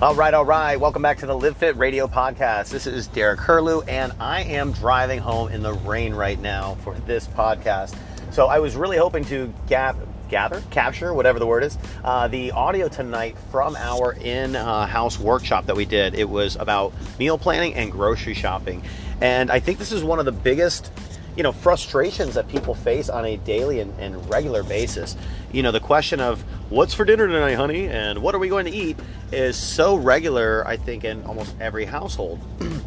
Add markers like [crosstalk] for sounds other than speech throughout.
All right, all right. Welcome back to the Live Fit Radio podcast. This is Derek Hurley, and I am driving home in the rain right now for this podcast. So I was really hoping to gap, gather, capture, whatever the word is, uh, the audio tonight from our in-house workshop that we did. It was about meal planning and grocery shopping, and I think this is one of the biggest you know frustrations that people face on a daily and, and, regular basis. You know the question of what's for dinner tonight honey and what are we going to eat is so regular i think in almost every household. [clears throat]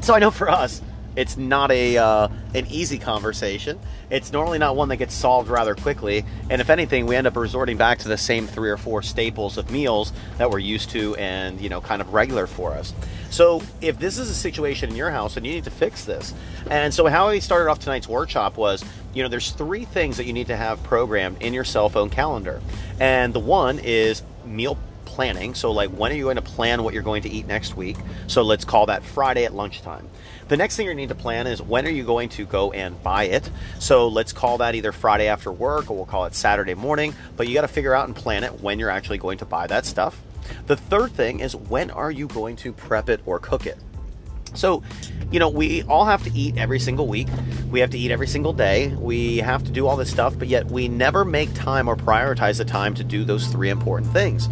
So i know for us it's not a uh, an easy conversation. It's normally not one that gets solved rather quickly. And if anything, we end up resorting back to the same three or four staples of meals that we're used to and you know kind of regular for us. So if this is a situation in your house, and you need to fix this. And so how we started off tonight's workshop was, you know, there's three things that you need to have programmed in your cell phone calendar. And the one is meal planning. So, like, when are you going to plan what you're going to eat next week? So, let's call that Friday at lunchtime. The next thing you need to plan is when are you going to go and buy it? So, let's call that either Friday after work or we'll call it Saturday morning. But you got to figure out and plan it when you're actually going to buy that stuff. The third thing is when are you going to prep it or cook it? So, you know, we all have to eat every single week. We have to eat every single day. We have to do all this stuff, but yet we never make time or prioritize the time to do those three important things.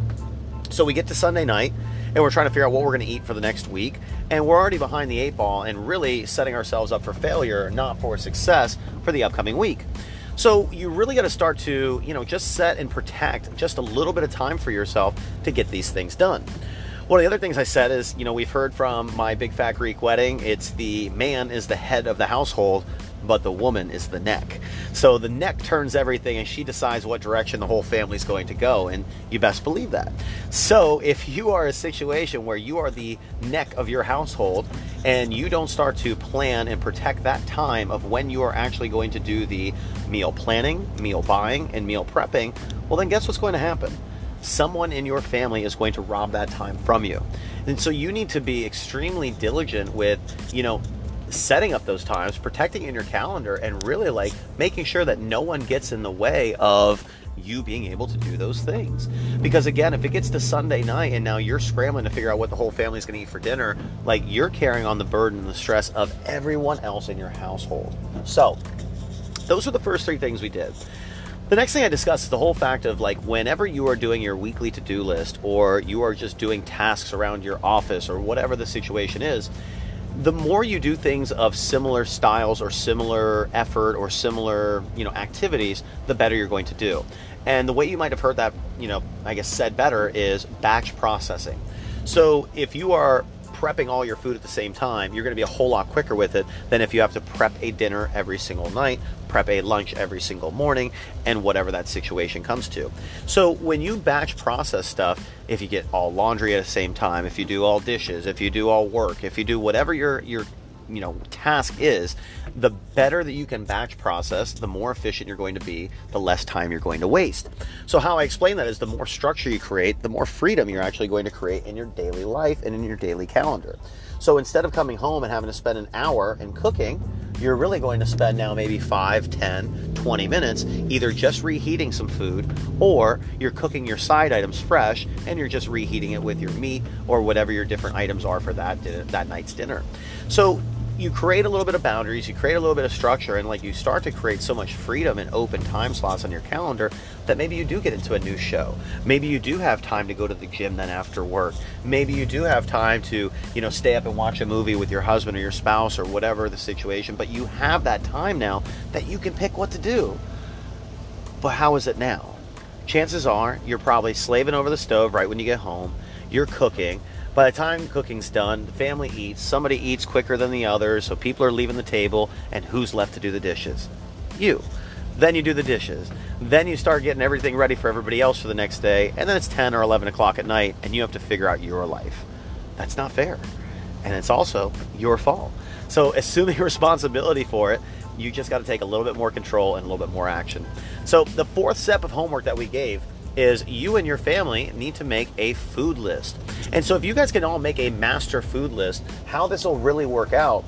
So we get to Sunday night and we're trying to figure out what we're going to eat for the next week. And we're already behind the eight ball and really setting ourselves up for failure, not for success for the upcoming week. So you really got to start to, you know, just set and protect just a little bit of time for yourself to get these things done. One of the other things I said is, you know, we've heard from my big fat Greek wedding, it's the man is the head of the household, but the woman is the neck. So the neck turns everything and she decides what direction the whole family is going to go, and you best believe that. So if you are a situation where you are the neck of your household and you don't start to plan and protect that time of when you are actually going to do the meal planning, meal buying, and meal prepping, well, then guess what's going to happen? Someone in your family is going to rob that time from you. And so you need to be extremely diligent with, you know, setting up those times, protecting in your calendar, and really like making sure that no one gets in the way of you being able to do those things. Because again, if it gets to Sunday night and now you're scrambling to figure out what the whole family's going to eat for dinner, like you're carrying on the burden and the stress of everyone else in your household. So, those are the first three things we did. The next thing I discussed is the whole fact of like whenever you are doing your weekly to do list or you are just doing tasks around your office or whatever the situation is, the more you do things of similar styles or similar effort or similar you know activities the better you're going to do. And the way you might have heard that you know i guess said better is batch processing. So if you are prepping all your food at the same time, you're going to be a whole lot quicker with it than if you have to prep a dinner every single night, prep a lunch every single morning, and whatever that situation comes to. So when you batch process stuff, if you get all laundry at the same time, if you do all dishes, if you do all work, if you do whatever your your you know task is the better that you can batch process the more efficient you're going to be the less time you're going to waste. So how i explain that is the more structure you create the more freedom you're actually going to create in your daily life and in your daily calendar. So instead of coming home and having to spend an hour in cooking you're really going to spend now maybe 5 10 20 minutes either just reheating some food or you're cooking your side items fresh and you're just reheating it with your meat or whatever your different items are for that that night's dinner. So you create a little bit of boundaries, you create a little bit of structure, and like you start to create so much freedom and open time slots on your calendar that maybe you do get into a new show. Maybe you do have time to go to the gym then after work. Maybe you do have time to, you know, stay up and watch a movie with your husband or your spouse or whatever the situation, but you have that time now that you can pick what to do. But how is it now? Chances are you're probably slaving over the stove right when you get home. You're cooking by the time cooking's done, the family eats, somebody eats quicker than the other, so people are leaving the table, and who's left to do the dishes? You. Then you do the dishes. Then you start getting everything ready for everybody else for the next day, and then it's 10 or 11 o'clock at night, and you have to figure out your life. That's not fair. And it's also your fault. So, assuming [laughs] responsibility for it, you just got to take a little bit more control and a little bit more action. So, the fourth step of homework that we gave is you and your family need to make a food list. And so if you guys can all make a master food list, how this will really work out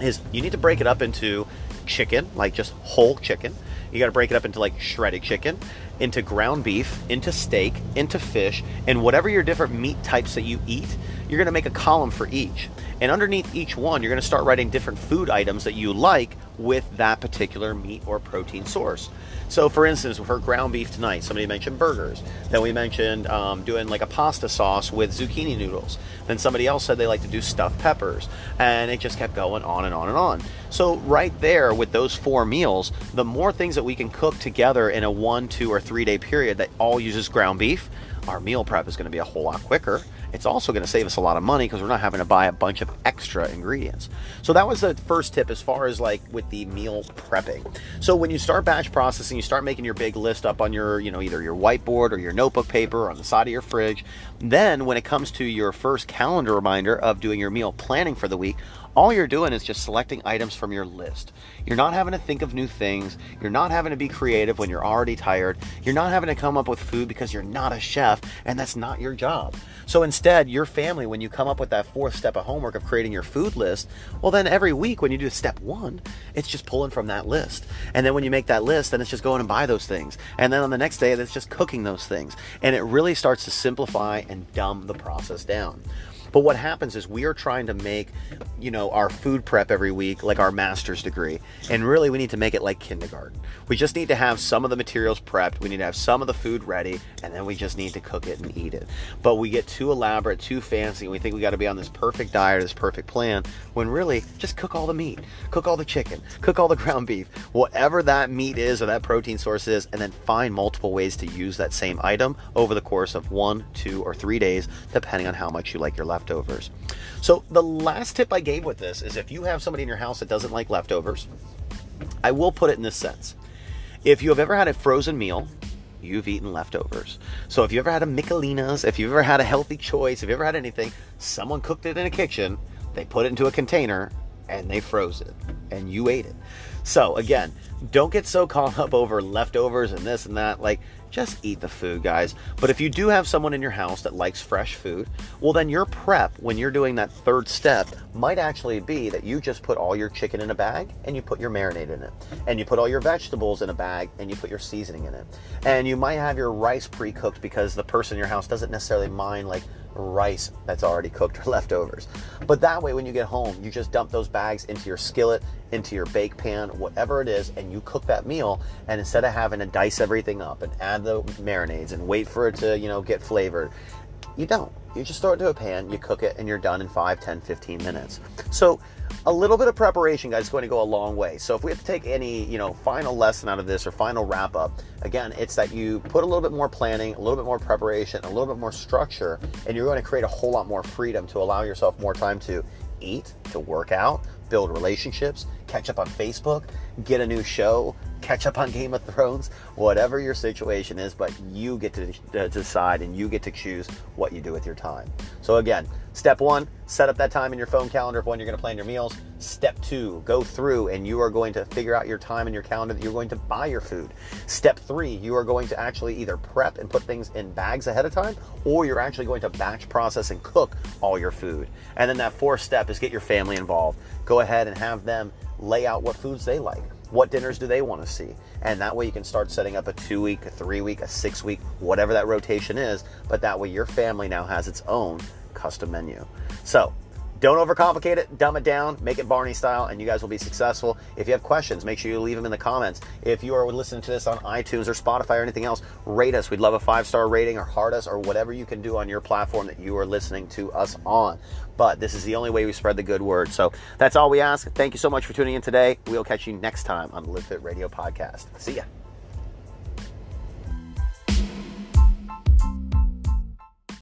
is you need to break it up into chicken, like just whole chicken. You got to break it up into like shredded chicken into ground beef, into steak, into fish, and whatever your different meat types that you eat, you're going to make a column for each. And underneath each one, you're going to start writing different food items that you like with that particular meat or protein source. So, for instance, for ground beef tonight, somebody mentioned burgers. Then we mentioned um, doing like a pasta sauce with zucchini noodles. Then somebody else said they like to do stuffed peppers. And it just kept going on and on and on. So, right there with those four meals, the more things that we can cook together in a one, two, or three day period that all uses ground beef, our meal prep is going to be a whole lot quicker it's also going to save us a lot of money because we're not having to buy a bunch of extra ingredients. So that was the first tip as far as like with the meal prepping. So when you start batch processing, you start making your big list up on your, you know, either your whiteboard or your notebook paper or on the side of your fridge. Then when it comes to your first calendar reminder of doing your meal planning for the week, all you're doing is just selecting items from your list. You're not having to think of new things. You're not having to be creative when you're already tired. You're not having to come up with food because you're not a chef and that's not your job. So instead, your family, when you come up with that fourth step of homework of creating your food list, well, then every week when you do step one, it's just pulling from that list. And then when you make that list, then it's just going and buy those things. And then on the next day, it's just cooking those things. And it really starts to simplify and dumb the process down. But what happens is we are trying to make, you know, our food prep every week like our master's degree. And really, we need to make it like kindergarten. We just need to have some of the materials prepped, we need to have some of the food ready, and then we just need to cook it and eat it. But we get too elaborate, too fancy, and we think we got to be on this perfect diet, this perfect plan, when really, just cook all the meat, cook all the chicken, cook all the ground beef, whatever that meat is or that protein source is, and then find multiple ways to use that same item over the course of one, two, or three days, depending on how much you like your leftovers leftovers. So, the last tip I gave with this is if you have somebody in your house that doesn't like leftovers, I will put it in this sense. If you have ever had a frozen meal, you've eaten leftovers. So, if you ever had a Michelina's, if you've ever had a healthy choice, if you ever had anything, someone cooked it in a kitchen, they put it into a container, and they froze it, and you ate it. So, again, don't get so caught up over leftovers and this and that. Like, just eat the food, guys. But if you do have someone in your house that likes fresh food, well, then your prep when you're doing that third step might actually be that you just put all your chicken in a bag and you put your marinade in it. And you put all your vegetables in a bag and you put your seasoning in it. And you might have your rice pre cooked because the person in your house doesn't necessarily mind, like, rice that's already cooked or [laughs] leftovers. But that way, when you get home, you just dump those bags into your skillet, into your bake pan, whatever it is, and you cook that meal. And instead of having to dice everything up and add the marinades and wait for it to, you know, get flavored, you don't. You just throw it into a pan, you cook it, and you're done in 5, 10, 15 minutes. So a little bit of preparation, guys, is going to go a long way. So if we have to take any, you know, final lesson out of this or final wrap up, again, it's that you put a little bit more planning, a little bit more preparation, a little bit more structure, and you're going to create a whole lot more freedom to allow yourself more time to eat, to work out, build relationships, catch up on Facebook, get a new show, catch up on Game of Thrones, whatever your situation is, but you get to uh, decide and you get to choose what you do with your time. So, again, step one, set up that time in your phone calendar of when you're going to plan your meals. Step two, go through and you are going to figure out your time in your calendar that you're going to buy your food. Step three, you are going to actually either prep and put things in bags ahead of time, or you're actually going to batch process and cook all your food. And then that fourth step is get your family involved. Ahead and have them lay out what foods they like. What dinners do they want to see? And that way you can start setting up a two week, a three week, a six week, whatever that rotation is. But that way your family now has its own custom menu. So don't overcomplicate it, dumb it down, make it Barney style, and you guys will be successful. If you have questions, make sure you leave them in the comments. If you are listening to this on iTunes or Spotify or anything else, rate us. We'd love a five star rating or heart us or whatever you can do on your platform that you are listening to us on. But this is the only way we spread the good word. So that's all we ask. Thank you so much for tuning in today. We'll catch you next time on the Live Fit Radio podcast. See ya.